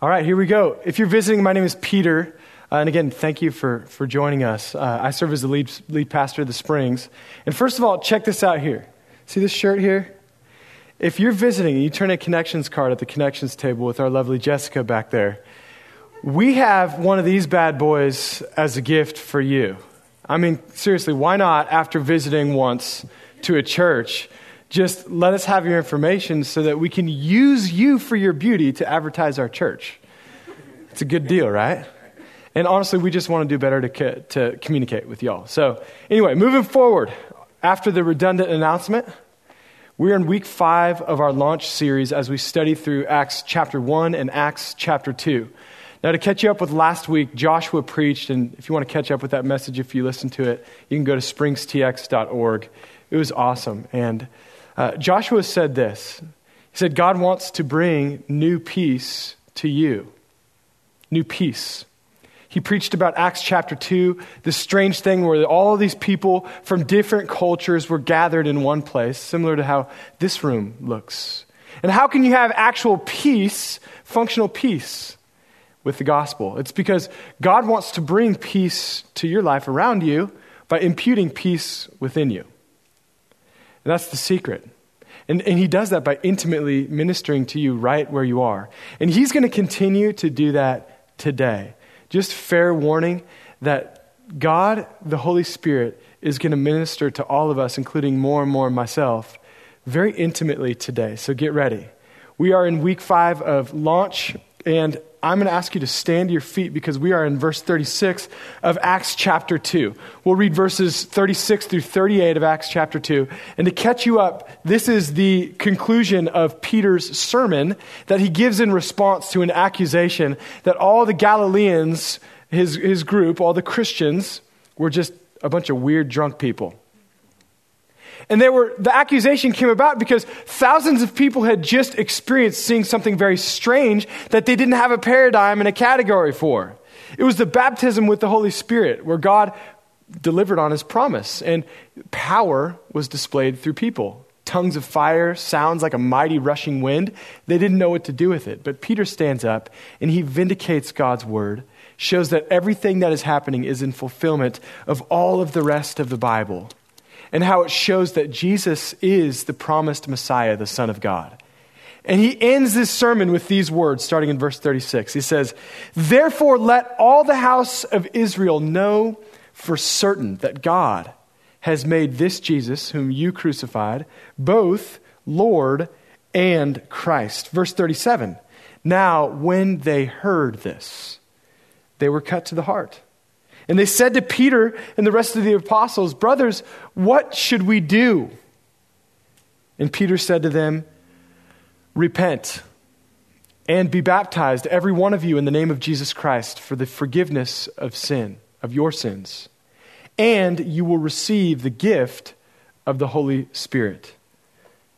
All right, here we go. If you're visiting, my name is Peter. Uh, and again, thank you for, for joining us. Uh, I serve as the lead, lead pastor of the Springs. And first of all, check this out here. See this shirt here? If you're visiting and you turn a connections card at the connections table with our lovely Jessica back there, we have one of these bad boys as a gift for you. I mean, seriously, why not, after visiting once to a church, just let us have your information so that we can use you for your beauty to advertise our church. It's a good deal, right? And honestly, we just want to do better to, co- to communicate with y'all. So, anyway, moving forward, after the redundant announcement, we're in week five of our launch series as we study through Acts chapter 1 and Acts chapter 2. Now, to catch you up with last week, Joshua preached, and if you want to catch up with that message, if you listen to it, you can go to springstx.org. It was awesome. And uh, Joshua said this He said, God wants to bring new peace to you. New peace. He preached about Acts chapter 2, this strange thing where all of these people from different cultures were gathered in one place, similar to how this room looks. And how can you have actual peace, functional peace, with the gospel? It's because God wants to bring peace to your life around you by imputing peace within you. That's the secret. And, and he does that by intimately ministering to you right where you are. And he's going to continue to do that today. Just fair warning that God, the Holy Spirit, is going to minister to all of us, including more and more myself, very intimately today. So get ready. We are in week five of launch, and I'm going to ask you to stand to your feet because we are in verse 36 of Acts chapter 2. We'll read verses 36 through 38 of Acts chapter 2. And to catch you up, this is the conclusion of Peter's sermon that he gives in response to an accusation that all the Galileans, his, his group, all the Christians, were just a bunch of weird drunk people. And they were, the accusation came about because thousands of people had just experienced seeing something very strange that they didn't have a paradigm and a category for. It was the baptism with the Holy Spirit, where God delivered on his promise, and power was displayed through people. Tongues of fire, sounds like a mighty rushing wind. They didn't know what to do with it. But Peter stands up and he vindicates God's word, shows that everything that is happening is in fulfillment of all of the rest of the Bible and how it shows that Jesus is the promised Messiah, the Son of God. And he ends this sermon with these words, starting in verse 36. He says, Therefore, let all the house of Israel know for certain that God has made this Jesus, whom you crucified, both Lord and Christ. Verse 37. Now, when they heard this, they were cut to the heart and they said to Peter and the rest of the apostles, Brothers, what should we do? And Peter said to them, Repent and be baptized, every one of you, in the name of Jesus Christ for the forgiveness of sin, of your sins. And you will receive the gift of the Holy Spirit.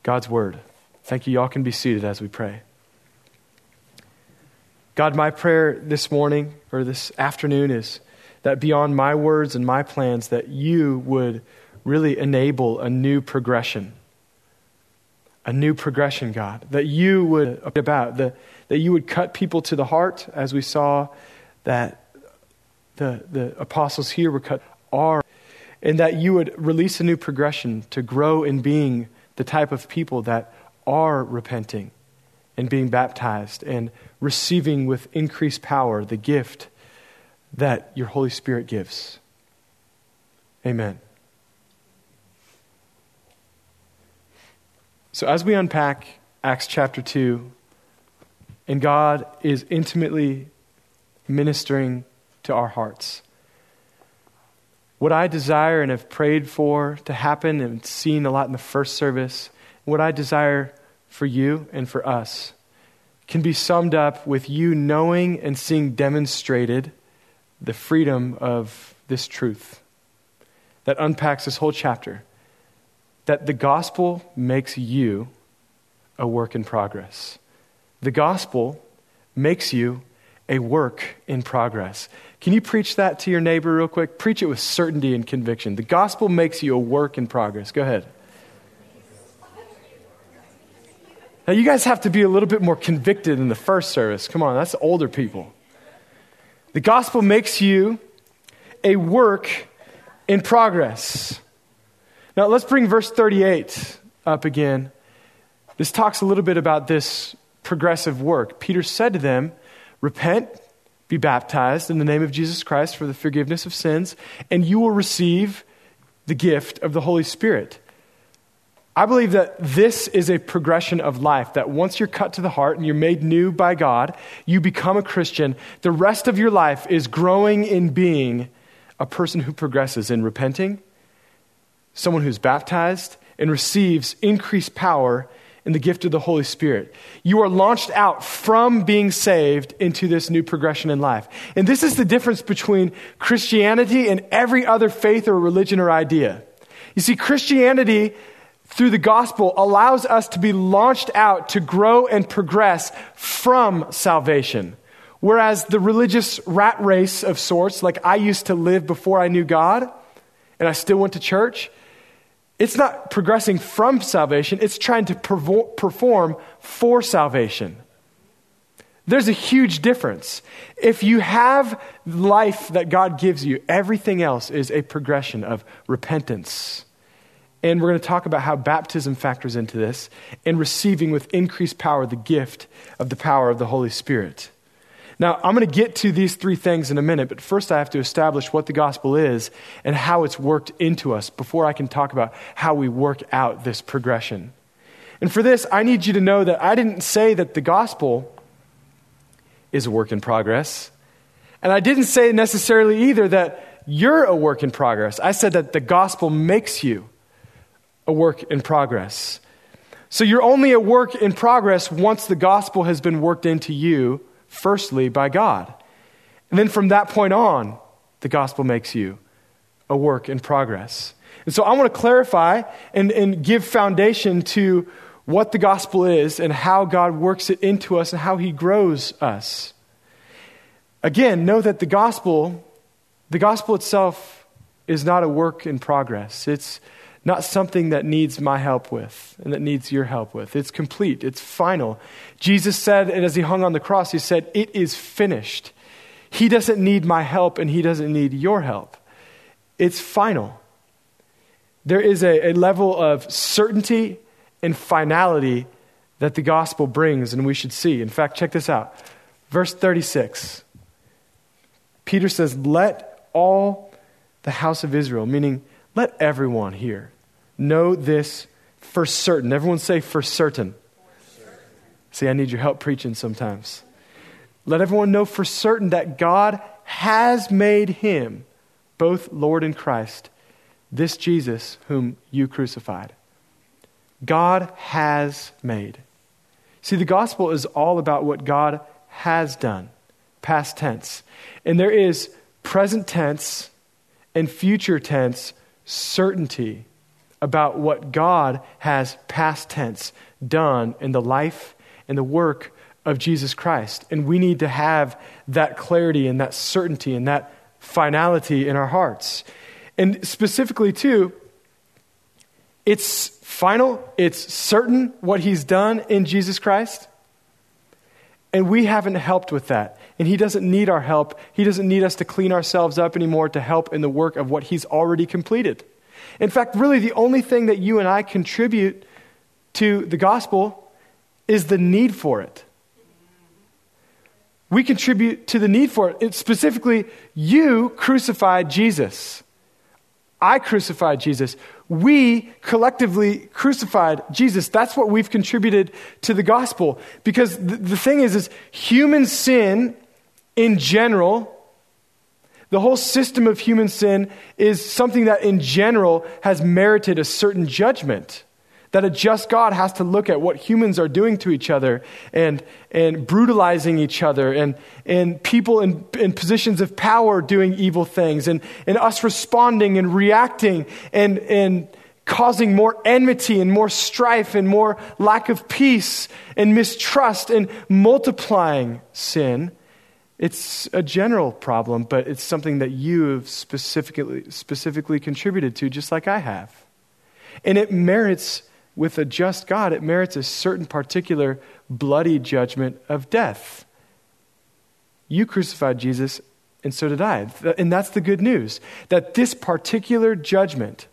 God's Word. Thank you. Y'all can be seated as we pray. God, my prayer this morning or this afternoon is that beyond my words and my plans, that you would really enable a new progression. A new progression, God. That you would about, the, that you would cut people to the heart, as we saw that the, the apostles here were cut are, and that you would release a new progression to grow in being the type of people that are repenting and being baptized and receiving with increased power the gift that your Holy Spirit gives. Amen. So, as we unpack Acts chapter 2, and God is intimately ministering to our hearts, what I desire and have prayed for to happen and seen a lot in the first service, what I desire for you and for us can be summed up with you knowing and seeing demonstrated the freedom of this truth that unpacks this whole chapter that the gospel makes you a work in progress. The gospel makes you a work in progress. Can you preach that to your neighbor real quick? Preach it with certainty and conviction. The gospel makes you a work in progress. Go ahead. Now, you guys have to be a little bit more convicted in the first service. Come on, that's older people. The gospel makes you a work in progress. Now, let's bring verse 38 up again. This talks a little bit about this progressive work. Peter said to them, Repent, be baptized in the name of Jesus Christ for the forgiveness of sins, and you will receive the gift of the Holy Spirit. I believe that this is a progression of life, that once you're cut to the heart and you're made new by God, you become a Christian. The rest of your life is growing in being a person who progresses in repenting, someone who's baptized, and receives increased power in the gift of the Holy Spirit. You are launched out from being saved into this new progression in life. And this is the difference between Christianity and every other faith or religion or idea. You see, Christianity through the gospel allows us to be launched out to grow and progress from salvation. Whereas the religious rat race of sorts, like I used to live before I knew God, and I still went to church, it's not progressing from salvation, it's trying to perform for salvation. There's a huge difference. If you have life that God gives you, everything else is a progression of repentance and we're going to talk about how baptism factors into this and receiving with increased power the gift of the power of the Holy Spirit. Now, I'm going to get to these three things in a minute, but first I have to establish what the gospel is and how it's worked into us before I can talk about how we work out this progression. And for this, I need you to know that I didn't say that the gospel is a work in progress. And I didn't say necessarily either that you're a work in progress. I said that the gospel makes you a work in progress. So you're only a work in progress once the gospel has been worked into you, firstly, by God. And then from that point on, the gospel makes you a work in progress. And so I want to clarify and, and give foundation to what the gospel is and how God works it into us and how he grows us. Again, know that the gospel, the gospel itself is not a work in progress. It's not something that needs my help with and that needs your help with. It's complete, it's final. Jesus said, and as he hung on the cross, he said, It is finished. He doesn't need my help and he doesn't need your help. It's final. There is a, a level of certainty and finality that the gospel brings, and we should see. In fact, check this out. Verse 36. Peter says, Let all the house of Israel, meaning let everyone here know this for certain. Everyone say for certain. See, I need your help preaching sometimes. Let everyone know for certain that God has made him both Lord and Christ, this Jesus whom you crucified. God has made. See, the gospel is all about what God has done, past tense. And there is present tense and future tense certainty about what God has past tense done in the life and the work of Jesus Christ. And we need to have that clarity and that certainty and that finality in our hearts. And specifically, too, it's final, it's certain what He's done in Jesus Christ. And we haven't helped with that. And He doesn't need our help. He doesn't need us to clean ourselves up anymore to help in the work of what He's already completed. In fact, really, the only thing that you and I contribute to the gospel is the need for it. We contribute to the need for it. It's specifically, you crucified Jesus. I crucified Jesus. We collectively crucified Jesus. That's what we've contributed to the gospel. Because the, the thing is, is human sin in general, the whole system of human sin is something that in general has merited a certain judgment. That a just God has to look at what humans are doing to each other and, and brutalizing each other, and, and people in, in positions of power doing evil things, and, and us responding and reacting and, and causing more enmity and more strife and more lack of peace and mistrust and multiplying sin. It's a general problem, but it's something that you have specifically, specifically contributed to, just like I have. And it merits with a just God, it merits a certain particular bloody judgment of death. You crucified Jesus, and so did I. And that's the good news that this particular judgment,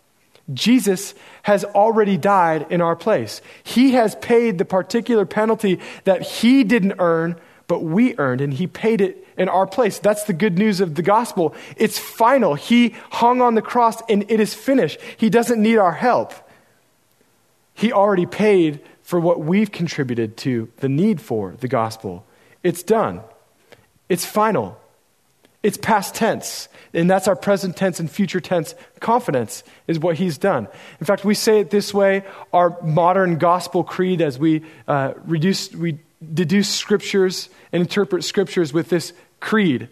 Jesus has already died in our place. He has paid the particular penalty that he didn't earn, but we earned, and he paid it in our place. That's the good news of the gospel. It's final. He hung on the cross, and it is finished. He doesn't need our help. He already paid for what we've contributed to the need for the gospel. It's done. It's final. It's past tense. And that's our present tense and future tense confidence, is what he's done. In fact, we say it this way our modern gospel creed, as we, uh, reduce, we deduce scriptures and interpret scriptures with this creed.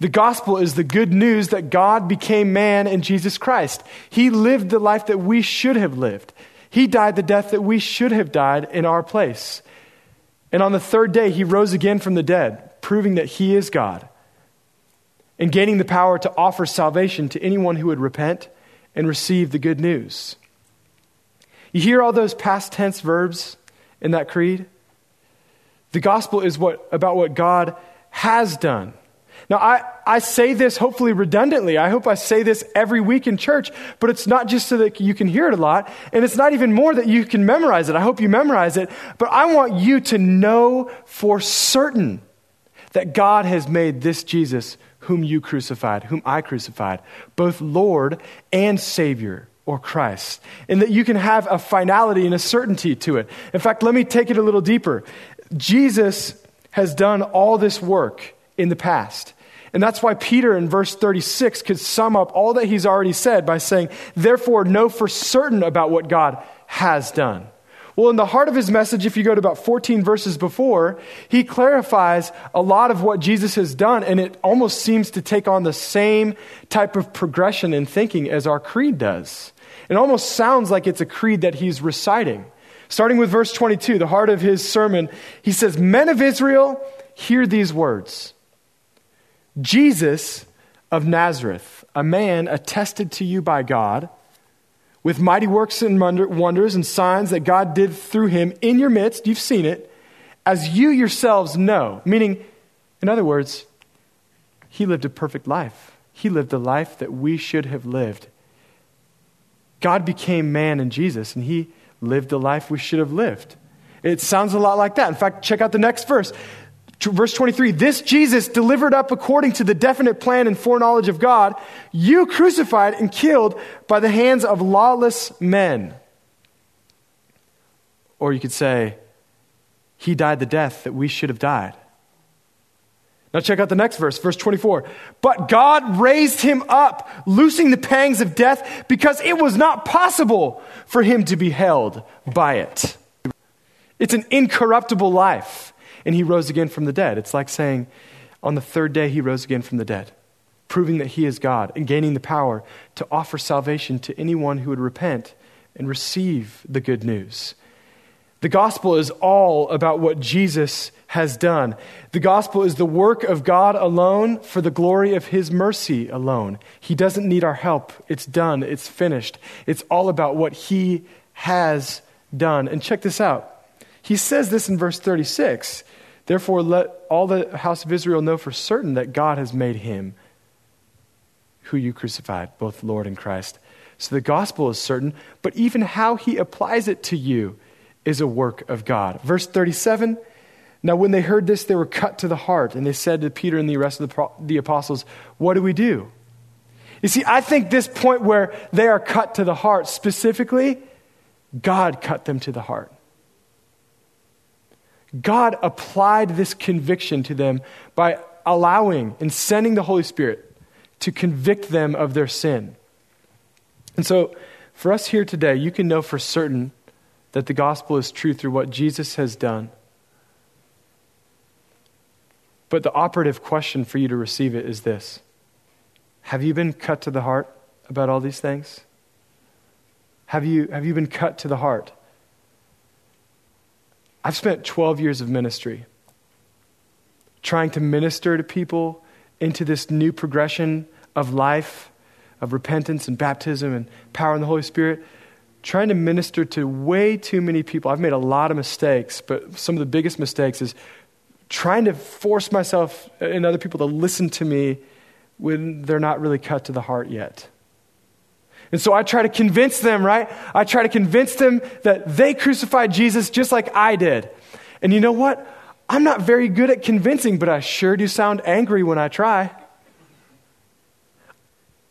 The gospel is the good news that God became man in Jesus Christ. He lived the life that we should have lived. He died the death that we should have died in our place. And on the third day, he rose again from the dead proving that he is God, and gaining the power to offer salvation to anyone who would repent and receive the good news. You hear all those past tense verbs in that creed? The gospel is what, about what God has done. Now, I, I say this hopefully redundantly. I hope I say this every week in church, but it's not just so that you can hear it a lot, and it's not even more that you can memorize it. I hope you memorize it, but I want you to know for certain that God has made this Jesus, whom you crucified, whom I crucified, both Lord and Savior or Christ, and that you can have a finality and a certainty to it. In fact, let me take it a little deeper. Jesus has done all this work in the past. And that's why Peter in verse 36 could sum up all that he's already said by saying, Therefore, know for certain about what God has done. Well, in the heart of his message, if you go to about 14 verses before, he clarifies a lot of what Jesus has done, and it almost seems to take on the same type of progression in thinking as our creed does. It almost sounds like it's a creed that he's reciting. Starting with verse 22, the heart of his sermon, he says, Men of Israel, hear these words Jesus of Nazareth, a man attested to you by God with mighty works and wonders and signs that God did through him in your midst. You've seen it, as you yourselves know. Meaning, in other words, he lived a perfect life. He lived the life that we should have lived. God became man in Jesus, and he lived the life we should have lived. It sounds a lot like that. In fact, check out the next verse. Verse 23 This Jesus, delivered up according to the definite plan and foreknowledge of God, you crucified and killed by the hands of lawless men. Or you could say, He died the death that we should have died. Now, check out the next verse, verse 24. But God raised him up, loosing the pangs of death, because it was not possible for him to be held by it. It's an incorruptible life and he rose again from the dead. It's like saying, on the third day, he rose again from the dead, proving that he is God and gaining the power to offer salvation to anyone who would repent and receive the good news. The gospel is all about what Jesus has done. The gospel is the work of God alone for the glory of his mercy alone. He doesn't need our help. It's done, it's finished. It's all about what he has done. And check this out. He says this in verse 36 Therefore, let all the house of Israel know for certain that God has made him who you crucified, both Lord and Christ. So the gospel is certain, but even how he applies it to you is a work of God. Verse 37 Now, when they heard this, they were cut to the heart, and they said to Peter and the rest of the, the apostles, What do we do? You see, I think this point where they are cut to the heart, specifically, God cut them to the heart. God applied this conviction to them by allowing and sending the Holy Spirit to convict them of their sin. And so, for us here today, you can know for certain that the gospel is true through what Jesus has done. But the operative question for you to receive it is this Have you been cut to the heart about all these things? Have you, have you been cut to the heart? I've spent 12 years of ministry trying to minister to people into this new progression of life, of repentance and baptism and power in the Holy Spirit. Trying to minister to way too many people. I've made a lot of mistakes, but some of the biggest mistakes is trying to force myself and other people to listen to me when they're not really cut to the heart yet. And so I try to convince them, right? I try to convince them that they crucified Jesus just like I did. And you know what? I'm not very good at convincing, but I sure do sound angry when I try.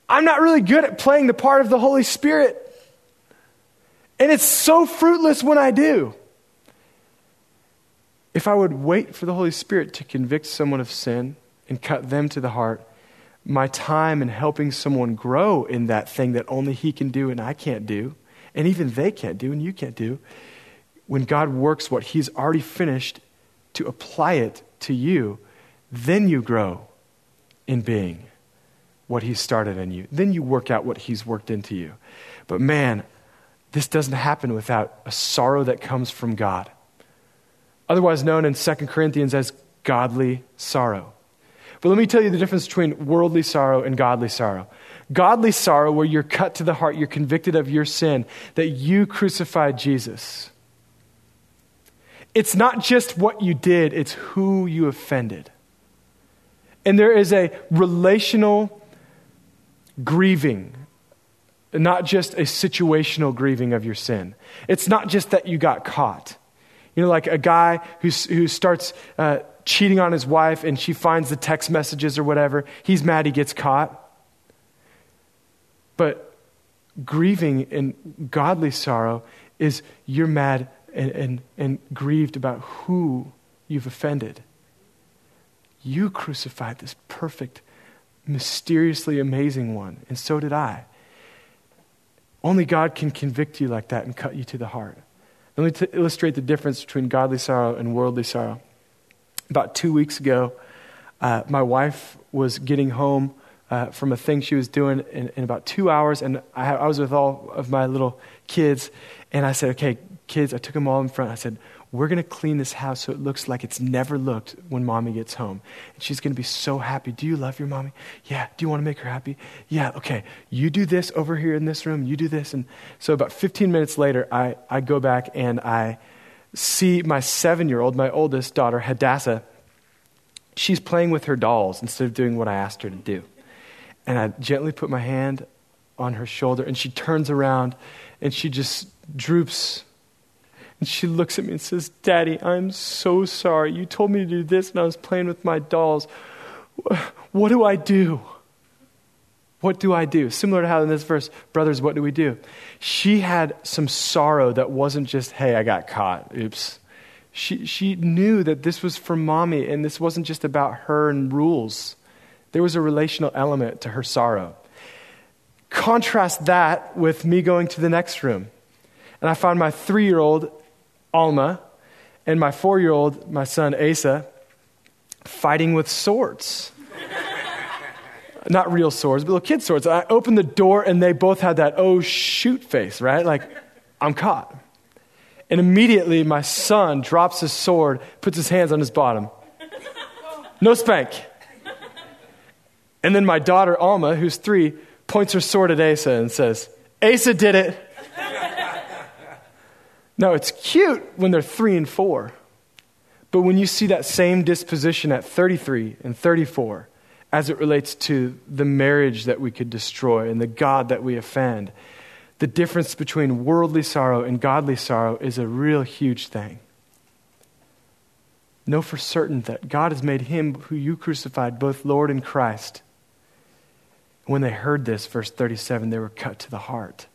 I'm not really good at playing the part of the Holy Spirit. And it's so fruitless when I do. If I would wait for the Holy Spirit to convict someone of sin and cut them to the heart, my time in helping someone grow in that thing that only He can do and I can't do, and even they can't do and you can't do, when God works what He's already finished to apply it to you, then you grow in being what He started in you. Then you work out what He's worked into you. But man, this doesn't happen without a sorrow that comes from God, otherwise known in 2 Corinthians as godly sorrow. But let me tell you the difference between worldly sorrow and godly sorrow. Godly sorrow, where you're cut to the heart, you're convicted of your sin, that you crucified Jesus. It's not just what you did, it's who you offended. And there is a relational grieving, not just a situational grieving of your sin. It's not just that you got caught. You know, like a guy who, who starts uh, cheating on his wife and she finds the text messages or whatever. He's mad he gets caught. But grieving and godly sorrow is you're mad and, and, and grieved about who you've offended. You crucified this perfect, mysteriously amazing one, and so did I. Only God can convict you like that and cut you to the heart. Let me t- illustrate the difference between godly sorrow and worldly sorrow. About two weeks ago, uh, my wife was getting home uh, from a thing she was doing in, in about two hours, and I, I, was with all of my little kids, and I said, "Okay, kids," I took them all in front. I said, "We're going to clean this house so it looks like it's never looked when mommy gets home, and she's going to be so happy. Do you love your mommy? Yeah. Do you want to make her happy? Yeah. Okay. You do this over here in this room. You do this." And so, about 15 minutes later, I I go back and I see my seven-year-old, my oldest daughter, Hadassah. She's playing with her dolls instead of doing what I asked her to do. And I gently put my hand on her shoulder, and she turns around and she just droops. And she looks at me and says, Daddy, I'm so sorry. You told me to do this, and I was playing with my dolls. What do I do? What do I do? Similar to how in this verse, brothers, what do we do? She had some sorrow that wasn't just, hey, I got caught. Oops. She, she knew that this was for mommy, and this wasn't just about her and rules. There was a relational element to her sorrow. Contrast that with me going to the next room. And I found my three year old, Alma, and my four year old, my son, Asa, fighting with swords. Not real swords, but little kid swords. I opened the door and they both had that oh shoot face, right? Like, I'm caught. And immediately my son drops his sword, puts his hands on his bottom. No spank. And then my daughter, Alma, who's three, points her sword at Asa and says, Asa did it. Now, it's cute when they're three and four. But when you see that same disposition at 33 and 34, as it relates to the marriage that we could destroy and the God that we offend, the difference between worldly sorrow and godly sorrow is a real huge thing. Know for certain that God has made him who you crucified both Lord and Christ. When they heard this, verse 37, they were cut to the heart.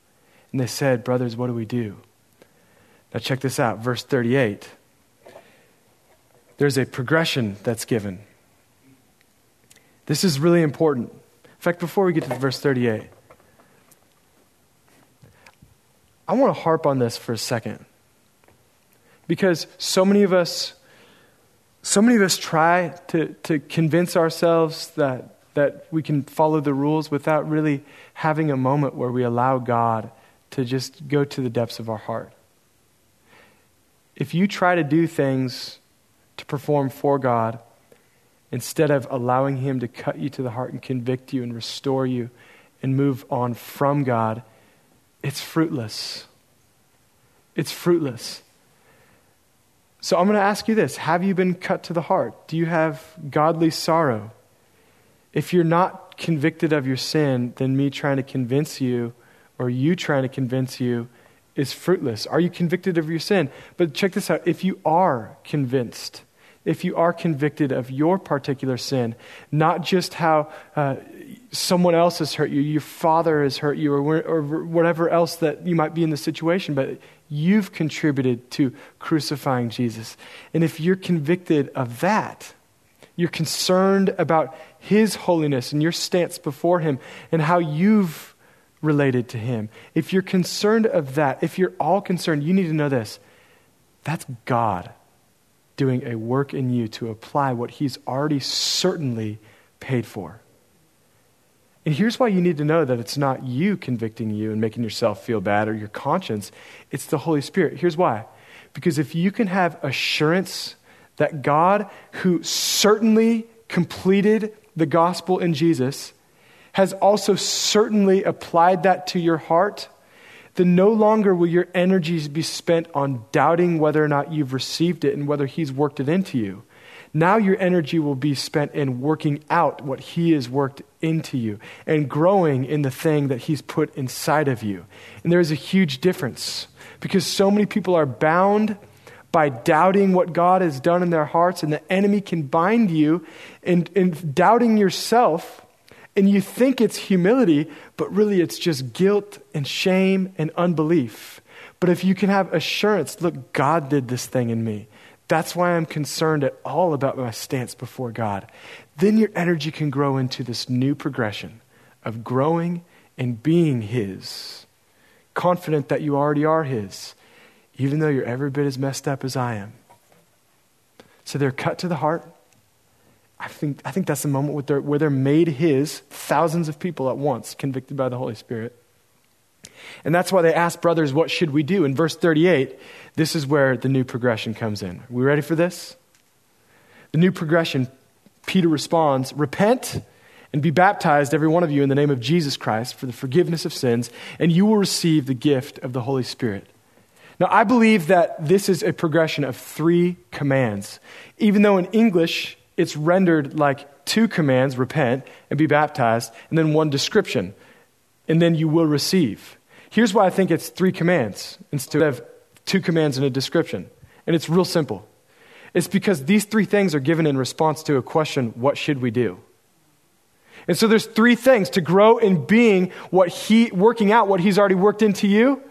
And they said, Brothers, what do we do? Now, check this out, verse 38. There's a progression that's given. This is really important. In fact, before we get to verse 38, I want to harp on this for a second. Because so many of us, so many of us try to, to convince ourselves that that we can follow the rules without really having a moment where we allow God to just go to the depths of our heart. If you try to do things to perform for God instead of allowing Him to cut you to the heart and convict you and restore you and move on from God, it's fruitless. it's fruitless. So I'm going to ask you this Have you been cut to the heart? Do you have godly sorrow? If you're not convicted of your sin, then me trying to convince you or you trying to convince you is fruitless. Are you convicted of your sin? But check this out if you are convinced, if you are convicted of your particular sin, not just how uh, someone else has hurt you, your father has hurt you, or, or whatever else that you might be in the situation, but you've contributed to crucifying Jesus. And if you're convicted of that, you're concerned about his holiness and your stance before him and how you've related to him. If you're concerned of that, if you're all concerned, you need to know this. That's God doing a work in you to apply what he's already certainly paid for. And here's why you need to know that it's not you convicting you and making yourself feel bad or your conscience, it's the Holy Spirit. Here's why. Because if you can have assurance that God, who certainly completed the gospel in Jesus, has also certainly applied that to your heart, then no longer will your energies be spent on doubting whether or not you've received it and whether He's worked it into you. Now your energy will be spent in working out what He has worked into you and growing in the thing that He's put inside of you. And there is a huge difference because so many people are bound by doubting what God has done in their hearts, and the enemy can bind you in, in doubting yourself. And you think it's humility, but really it's just guilt and shame and unbelief. But if you can have assurance, look, God did this thing in me. That's why I'm concerned at all about my stance before God. Then your energy can grow into this new progression of growing and being His, confident that you already are His, even though you're every bit as messed up as I am. So they're cut to the heart. I think, I think that's the moment where they're, where they're made His, thousands of people at once, convicted by the Holy Spirit. And that's why they ask brothers, What should we do? In verse 38, this is where the new progression comes in. Are we ready for this? The new progression, Peter responds, Repent and be baptized, every one of you, in the name of Jesus Christ for the forgiveness of sins, and you will receive the gift of the Holy Spirit. Now, I believe that this is a progression of three commands. Even though in English it's rendered like two commands repent and be baptized, and then one description, and then you will receive. Here's why I think it's three commands instead of two commands and a description. And it's real simple. It's because these three things are given in response to a question what should we do? And so there's three things to grow in being what he working out what he's already worked into you.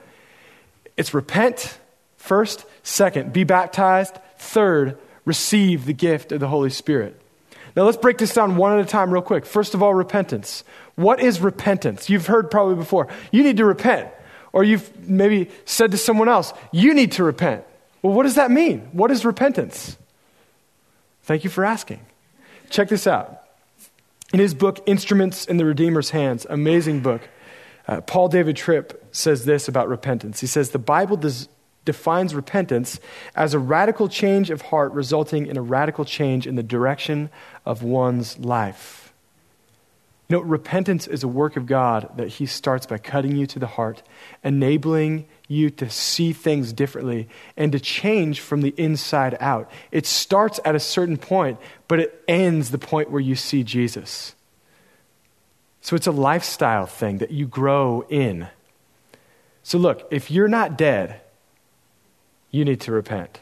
It's repent first, second, be baptized, third, receive the gift of the Holy Spirit. Now let's break this down one at a time real quick. First of all, repentance. What is repentance? You've heard probably before. You need to repent. Or you've maybe said to someone else, you need to repent. Well, what does that mean? What is repentance? Thank you for asking. Check this out. In his book, Instruments in the Redeemer's Hands, amazing book, uh, Paul David Tripp says this about repentance. He says, The Bible does, defines repentance as a radical change of heart resulting in a radical change in the direction of one's life. You know, repentance is a work of God that He starts by cutting you to the heart, enabling you to see things differently and to change from the inside out. It starts at a certain point, but it ends the point where you see Jesus. So it's a lifestyle thing that you grow in. So look, if you're not dead, you need to repent.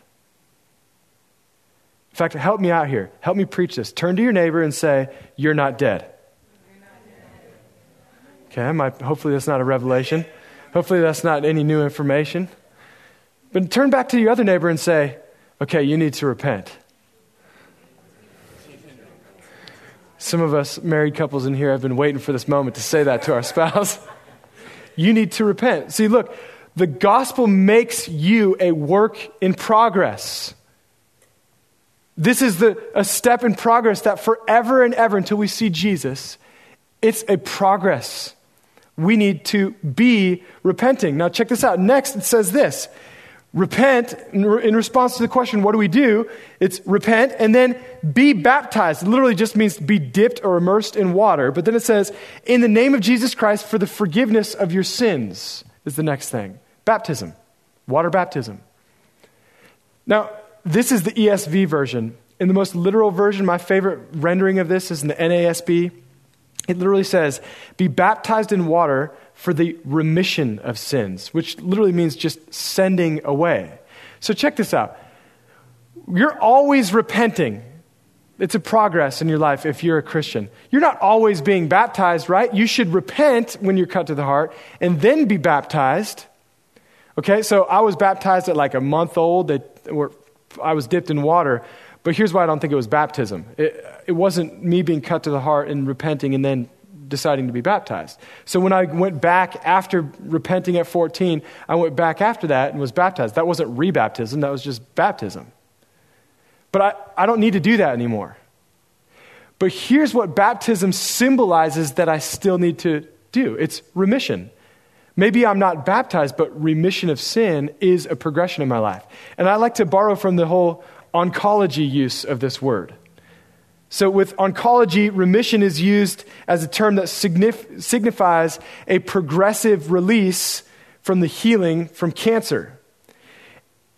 In fact, help me out here. Help me preach this. Turn to your neighbor and say, You're not dead. Okay, my, hopefully that's not a revelation. Hopefully that's not any new information. But turn back to your other neighbor and say, okay, you need to repent. Some of us married couples in here have been waiting for this moment to say that to our spouse. you need to repent. See, look, the gospel makes you a work in progress. This is the, a step in progress that forever and ever until we see Jesus, it's a progress we need to be repenting. Now, check this out. Next, it says this repent in response to the question, what do we do? It's repent and then be baptized. It literally just means be dipped or immersed in water. But then it says, in the name of Jesus Christ for the forgiveness of your sins, is the next thing. Baptism. water baptism. Now, this is the ESV version. In the most literal version, my favorite rendering of this is in the NASB. It literally says, Be baptized in water for the remission of sins, which literally means just sending away. So check this out. You're always repenting. It's a progress in your life if you're a Christian. You're not always being baptized, right? You should repent when you're cut to the heart and then be baptized. Okay, so I was baptized at like a month old. I was dipped in water. But here's why I don't think it was baptism it, it wasn't me being cut to the heart and repenting and then deciding to be baptized. So when I went back after repenting at 14, I went back after that and was baptized. That wasn't rebaptism, that was just baptism. But I, I don't need to do that anymore. But here's what baptism symbolizes that I still need to do it's remission. Maybe I'm not baptized, but remission of sin is a progression in my life. And I like to borrow from the whole oncology use of this word. So, with oncology, remission is used as a term that signif- signifies a progressive release from the healing from cancer.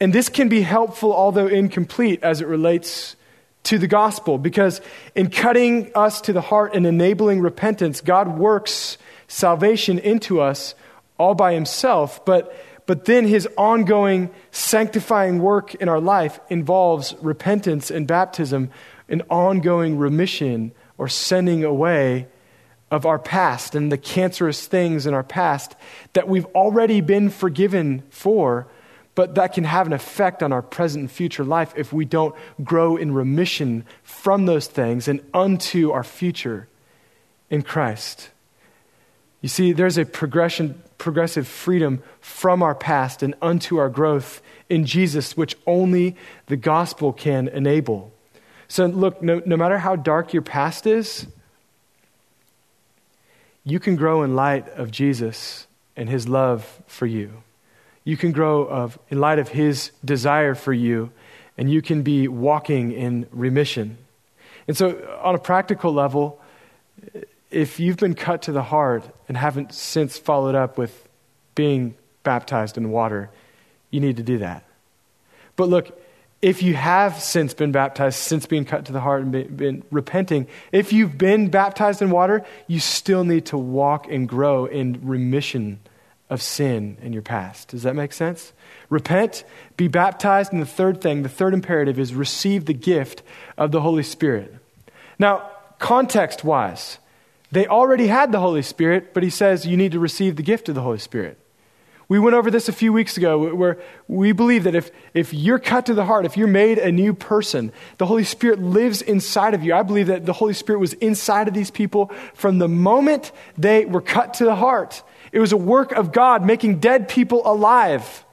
And this can be helpful, although incomplete, as it relates to the gospel, because in cutting us to the heart and enabling repentance, God works salvation into us all by himself, but, but then his ongoing sanctifying work in our life involves repentance and baptism, an ongoing remission or sending away of our past and the cancerous things in our past that we've already been forgiven for, but that can have an effect on our present and future life if we don't grow in remission from those things and unto our future in Christ. You see, there's a progression, progressive freedom from our past and unto our growth in Jesus, which only the gospel can enable. So, look, no, no matter how dark your past is, you can grow in light of Jesus and his love for you. You can grow of, in light of his desire for you, and you can be walking in remission. And so, on a practical level, if you've been cut to the heart and haven't since followed up with being baptized in water, you need to do that. But look, if you have since been baptized, since being cut to the heart and been, been, repenting, if you've been baptized in water, you still need to walk and grow in remission of sin in your past. Does that make sense? Repent, be baptized, and the third thing, the third imperative is receive the gift of the Holy Spirit. Now, context wise, they already had the Holy Spirit, but he says you need to receive the gift of the Holy Spirit. We went over this a few weeks ago where we believe that if, if you're cut to the heart, if you're made a new person, the Holy Spirit lives inside of you. I believe that the Holy Spirit was inside of these people from the moment they were cut to the heart. It was a work of God making dead people alive.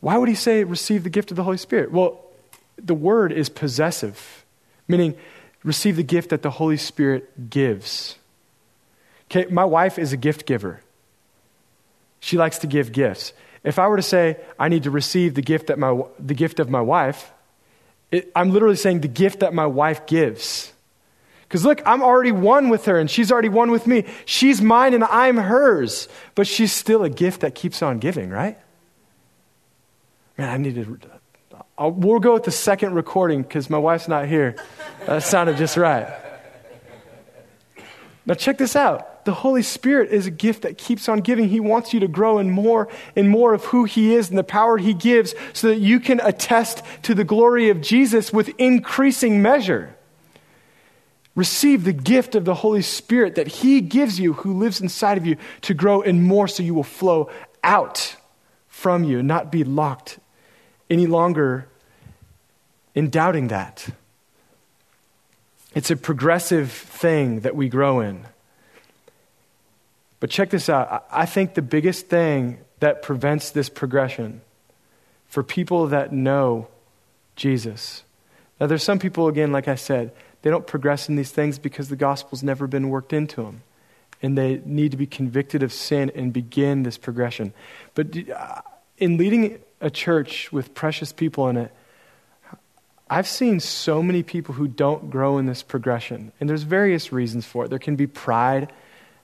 Why would he say receive the gift of the Holy Spirit? Well, the word is possessive, meaning receive the gift that the Holy Spirit gives. Okay, my wife is a gift giver. She likes to give gifts. If I were to say, I need to receive the gift, that my, the gift of my wife, it, I'm literally saying the gift that my wife gives. Because look, I'm already one with her and she's already one with me. She's mine and I'm hers, but she's still a gift that keeps on giving, right? Man, I need to. I'll, we'll go with the second recording because my wife's not here. That sounded just right. Now, check this out. The Holy Spirit is a gift that keeps on giving. He wants you to grow in more and more of who He is and the power He gives so that you can attest to the glory of Jesus with increasing measure. Receive the gift of the Holy Spirit that He gives you, who lives inside of you, to grow in more so you will flow out from you not be locked any longer in doubting that. It's a progressive thing that we grow in. But check this out. I think the biggest thing that prevents this progression for people that know Jesus. Now, there's some people, again, like I said, they don't progress in these things because the gospel's never been worked into them. And they need to be convicted of sin and begin this progression. But uh, in leading a church with precious people in it, I've seen so many people who don't grow in this progression, and there's various reasons for it. There can be pride,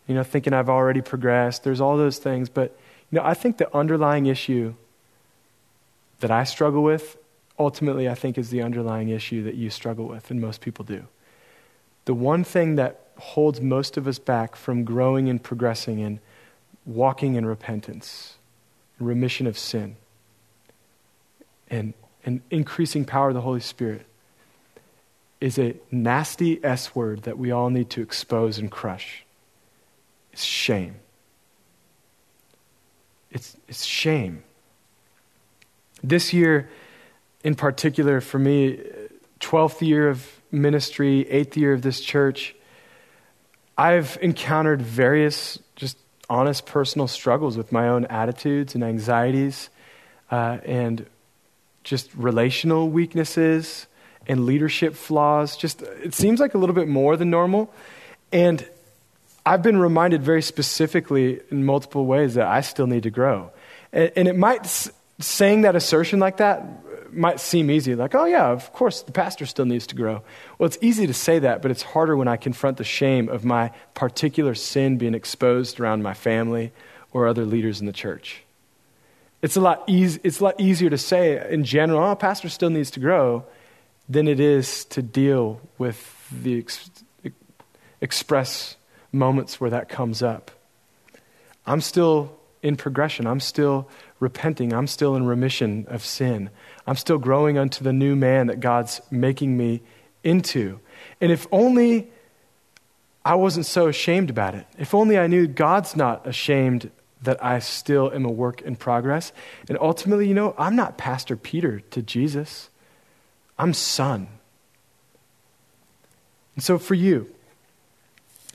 you know, thinking I've already progressed. There's all those things, but You know, I think the underlying issue that I struggle with, ultimately, I think is the underlying issue that you struggle with, and most people do. The one thing that holds most of us back from growing and progressing and walking in repentance, remission of sin, and, and increasing power of the Holy Spirit is a nasty S word that we all need to expose and crush. It's shame. It's, it's shame. This year, in particular, for me, 12th year of ministry, 8th year of this church, I've encountered various just honest personal struggles with my own attitudes and anxieties uh, and just relational weaknesses and leadership flaws. Just it seems like a little bit more than normal. And I've been reminded very specifically in multiple ways that I still need to grow. And, and it might, saying that assertion like that might seem easy, like, oh, yeah, of course, the pastor still needs to grow. Well, it's easy to say that, but it's harder when I confront the shame of my particular sin being exposed around my family or other leaders in the church. It's a lot, easy, it's a lot easier to say in general, oh, pastor still needs to grow, than it is to deal with the ex- express moments where that comes up. I'm still in progression. I'm still repenting. I'm still in remission of sin. I'm still growing unto the new man that God's making me into. And if only I wasn't so ashamed about it, if only I knew God's not ashamed that I still am a work in progress. And ultimately, you know, I'm not Pastor Peter to Jesus. I'm son. And so, for you,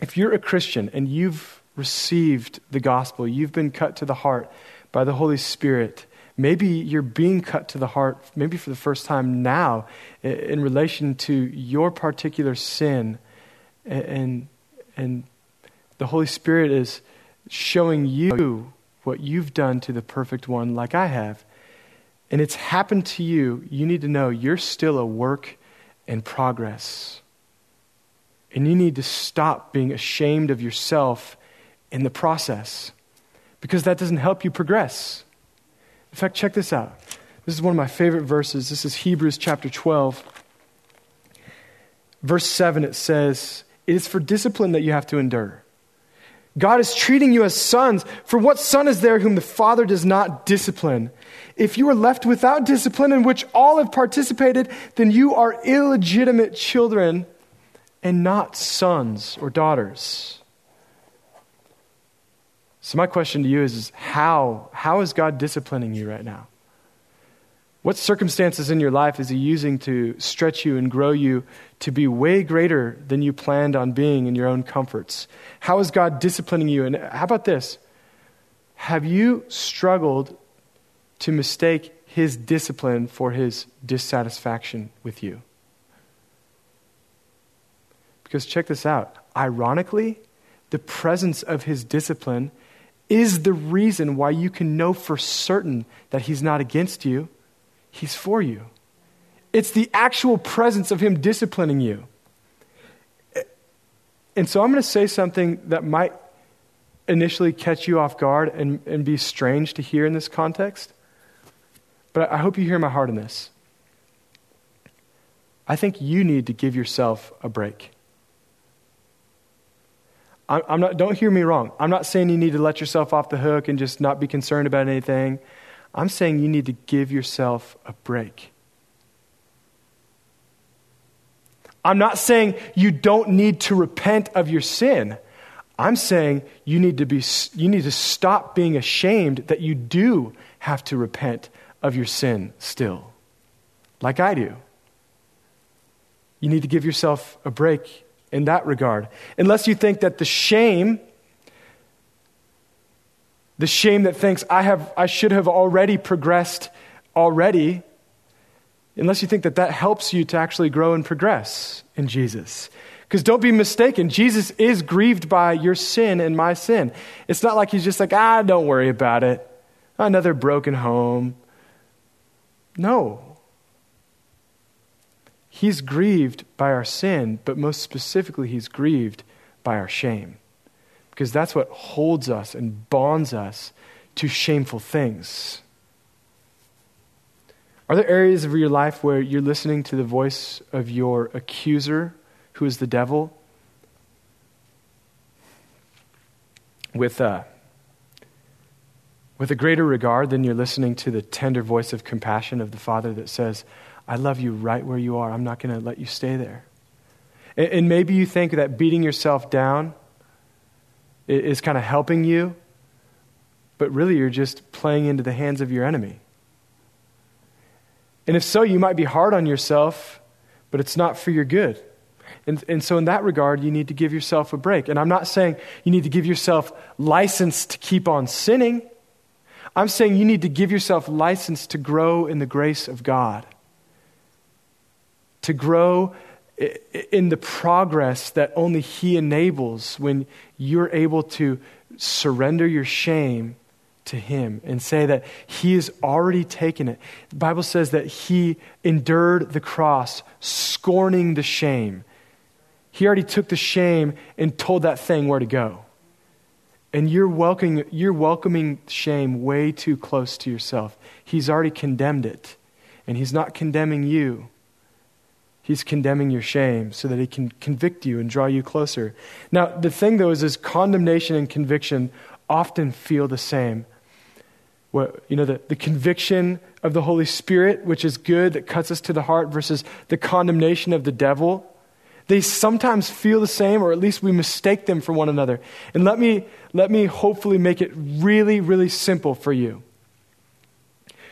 if you're a Christian and you've received the gospel, you've been cut to the heart by the Holy Spirit, maybe you're being cut to the heart, maybe for the first time now, in relation to your particular sin. And, and the Holy Spirit is showing you what you've done to the perfect one, like I have and it's happened to you, you need to know you're still a work in progress. And you need to stop being ashamed of yourself in the process because that doesn't help you progress. In fact, check this out. This is one of my favorite verses. This is Hebrews chapter 12. Verse 7, it says, It is for discipline that you have to endure. God is treating you as sons. For what son is there whom the Father does not discipline? If you are left without discipline in which all have participated, then you are illegitimate children and not sons or daughters. So, my question to you is, is how, how is God disciplining you right now? What circumstances in your life is He using to stretch you and grow you to be way greater than you planned on being in your own comforts? How is God disciplining you? And how about this? Have you struggled to mistake His discipline for His dissatisfaction with you? Because check this out. Ironically, the presence of His discipline is the reason why you can know for certain that He's not against you He's for you. It's the actual presence of Him disciplining you. And so I'm going to say something that might initially catch you off guard and, and be strange to hear in this context. But I hope you hear my heart in this. I think you need to give yourself a break. I'm not, don't hear me wrong. I'm not saying you need to let yourself off the hook and just not be concerned about anything. I'm saying you need to give yourself a break. I'm not saying you don't need to repent of your sin. I'm saying you need to be you need to stop being ashamed that you do have to repent of your sin still. Like I do. You need to give yourself a break in that regard. Unless you think that the shame the shame that thinks I, have, I should have already progressed already, unless you think that that helps you to actually grow and progress in Jesus. Because don't be mistaken, Jesus is grieved by your sin and my sin. It's not like he's just like, ah, don't worry about it. Another broken home. No. He's grieved by our sin, but most specifically, he's grieved by our shame because that's what holds us and bonds us to shameful things. Are there areas of your life where you're listening to the voice of your accuser, who is the devil, with a, uh, with a greater regard than you're listening to the tender voice of compassion of the Father that says, I love you right where you are. I'm not going to let you stay there. And, and maybe you think that beating yourself down is kind of helping you, but really you're just playing into the hands of your enemy. And if so, you might be hard on yourself, but it's not for your good. And, and so, in that regard, you need to give yourself a break. And I'm not saying you need to give yourself license to keep on sinning. I'm saying you need to give yourself license to grow in the grace of God, to grow in the progress that only He enables when you're able to surrender your shame to him and say that he has already taken it. The Bible says that he endured the cross, scorning the shame. He already took the shame and told that thing where to go. And you're welcoming, you're welcoming shame way too close to yourself. He's already condemned it. And he's not condemning you. He's condemning your shame so that he can convict you and draw you closer. Now, the thing though is, is condemnation and conviction often feel the same. What, you know, the, the conviction of the Holy Spirit, which is good, that cuts us to the heart, versus the condemnation of the devil. They sometimes feel the same, or at least we mistake them for one another. And let me, let me hopefully make it really, really simple for you.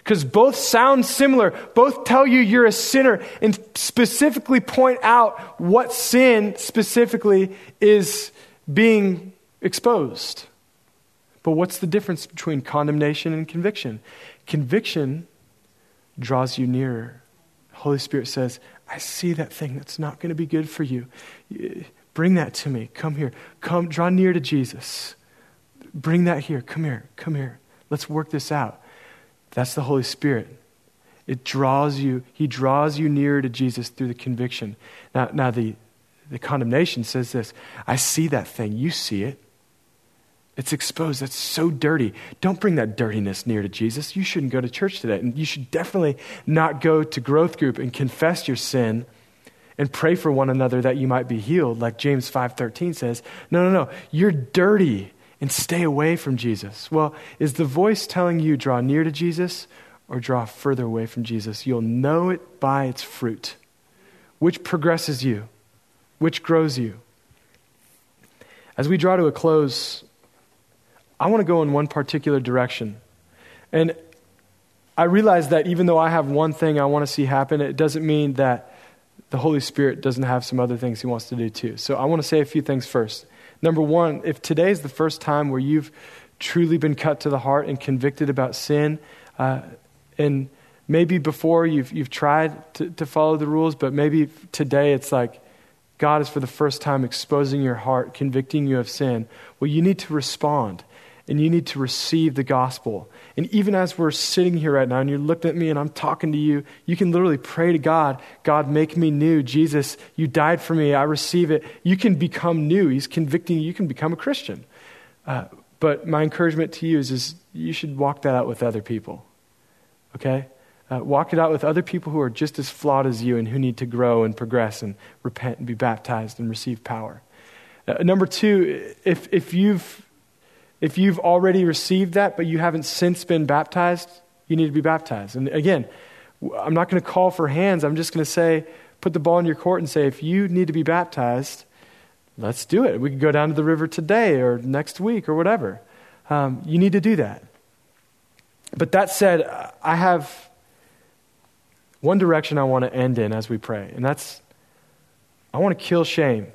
Because both sound similar, both tell you you're a sinner, and specifically point out what sin specifically is being exposed. But what's the difference between condemnation and conviction? Conviction draws you nearer. Holy Spirit says, I see that thing that's not going to be good for you. Bring that to me. Come here. Come, draw near to Jesus. Bring that here. Come here. Come here. Let's work this out. That's the Holy Spirit. It draws you, He draws you nearer to Jesus through the conviction. Now, now the, the condemnation says this I see that thing. You see it. It's exposed. That's so dirty. Don't bring that dirtiness near to Jesus. You shouldn't go to church today. And you should definitely not go to growth group and confess your sin and pray for one another that you might be healed, like James 5:13 says. No, no, no. You're dirty and stay away from Jesus. Well, is the voice telling you draw near to Jesus or draw further away from Jesus? You'll know it by its fruit. Which progresses you? Which grows you? As we draw to a close, I want to go in one particular direction. And I realize that even though I have one thing I want to see happen, it doesn't mean that the Holy Spirit doesn't have some other things He wants to do too. So I want to say a few things first. Number one, if today is the first time where you've truly been cut to the heart and convicted about sin, uh, and maybe before you've, you've tried to, to follow the rules, but maybe today it's like God is for the first time exposing your heart, convicting you of sin, well, you need to respond and you need to receive the gospel. And even as we're sitting here right now and you're looking at me and I'm talking to you, you can literally pray to God God, make me new. Jesus, you died for me. I receive it. You can become new. He's convicting you. You can become a Christian. Uh, but my encouragement to you is, is you should walk that out with other people. Okay? Uh, walk it out with other people who are just as flawed as you and who need to grow and progress and repent and be baptized and receive power. Uh, number two, if, if you've if you've already received that, but you haven't since been baptized, you need to be baptized. And again, I'm not going to call for hands. I'm just going to say, put the ball in your court and say, if you need to be baptized, let's do it. We can go down to the river today or next week or whatever. Um, you need to do that. But that said, I have one direction I want to end in as we pray, and that's I want to kill shame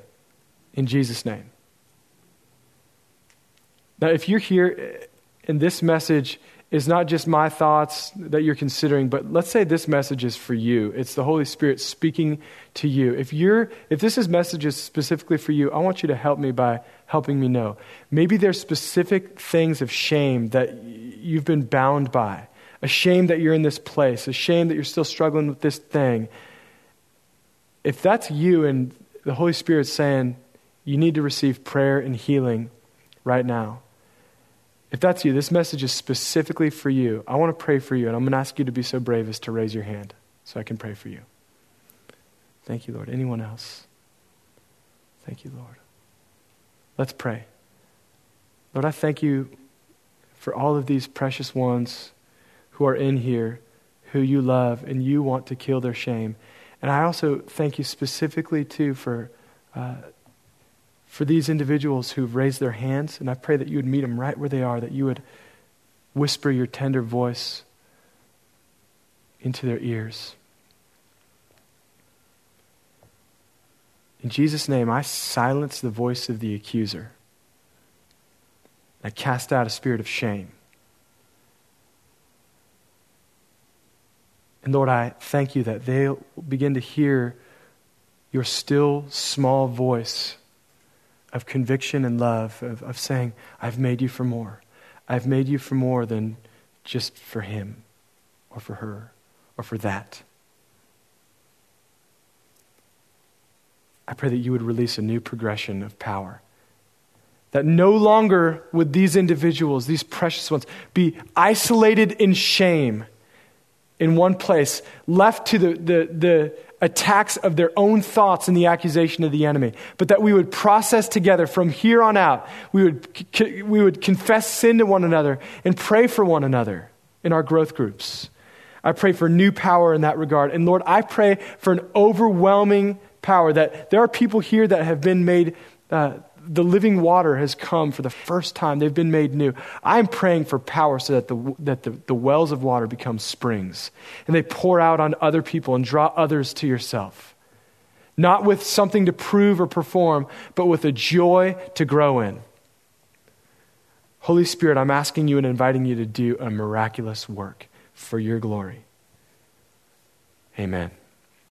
in Jesus' name. Now, if you're here uh, and this message is not just my thoughts that you're considering, but let's say this message is for you. It's the Holy Spirit speaking to you. If you're if this is messages specifically for you, I want you to help me by helping me know. Maybe there's specific things of shame that you've been bound by. A shame that you're in this place, a shame that you're still struggling with this thing. If that's you and the Holy Spirit's saying you need to receive prayer and healing right now, If that's you, this message is specifically for you. I want to pray for you, and I'm going to ask you to be so brave as to raise your hand so I can pray for you. Thank you, Lord. Anyone else? Thank you, Lord. Let's pray. Lord, I thank you for all of these precious ones who are in here who you love and you want to kill their shame. And I also thank you specifically, too, for, uh, for these individuals who've raised their hands. And I pray that you would meet them right where they are, that you would whisper your tender voice into their ears. In Jesus' name, I silence the voice of the accuser. I cast out a spirit of shame. And Lord, I thank you that they'll begin to hear your still small voice of conviction and love, of, of saying, I've made you for more. I've made you for more than just for him or for her or for that. I pray that you would release a new progression of power. That no longer would these individuals, these precious ones, be isolated in shame in one place, left to the, the, the attacks of their own thoughts and the accusation of the enemy, but that we would process together from here on out. We would, we would confess sin to one another and pray for one another in our growth groups. I pray for new power in that regard. And Lord, I pray for an overwhelming power that there are people here that have been made. Uh, the living water has come for the first time. They've been made new. I'm praying for power so that, the, that the, the wells of water become springs and they pour out on other people and draw others to yourself. Not with something to prove or perform, but with a joy to grow in. Holy Spirit, I'm asking you and inviting you to do a miraculous work for your glory. Amen.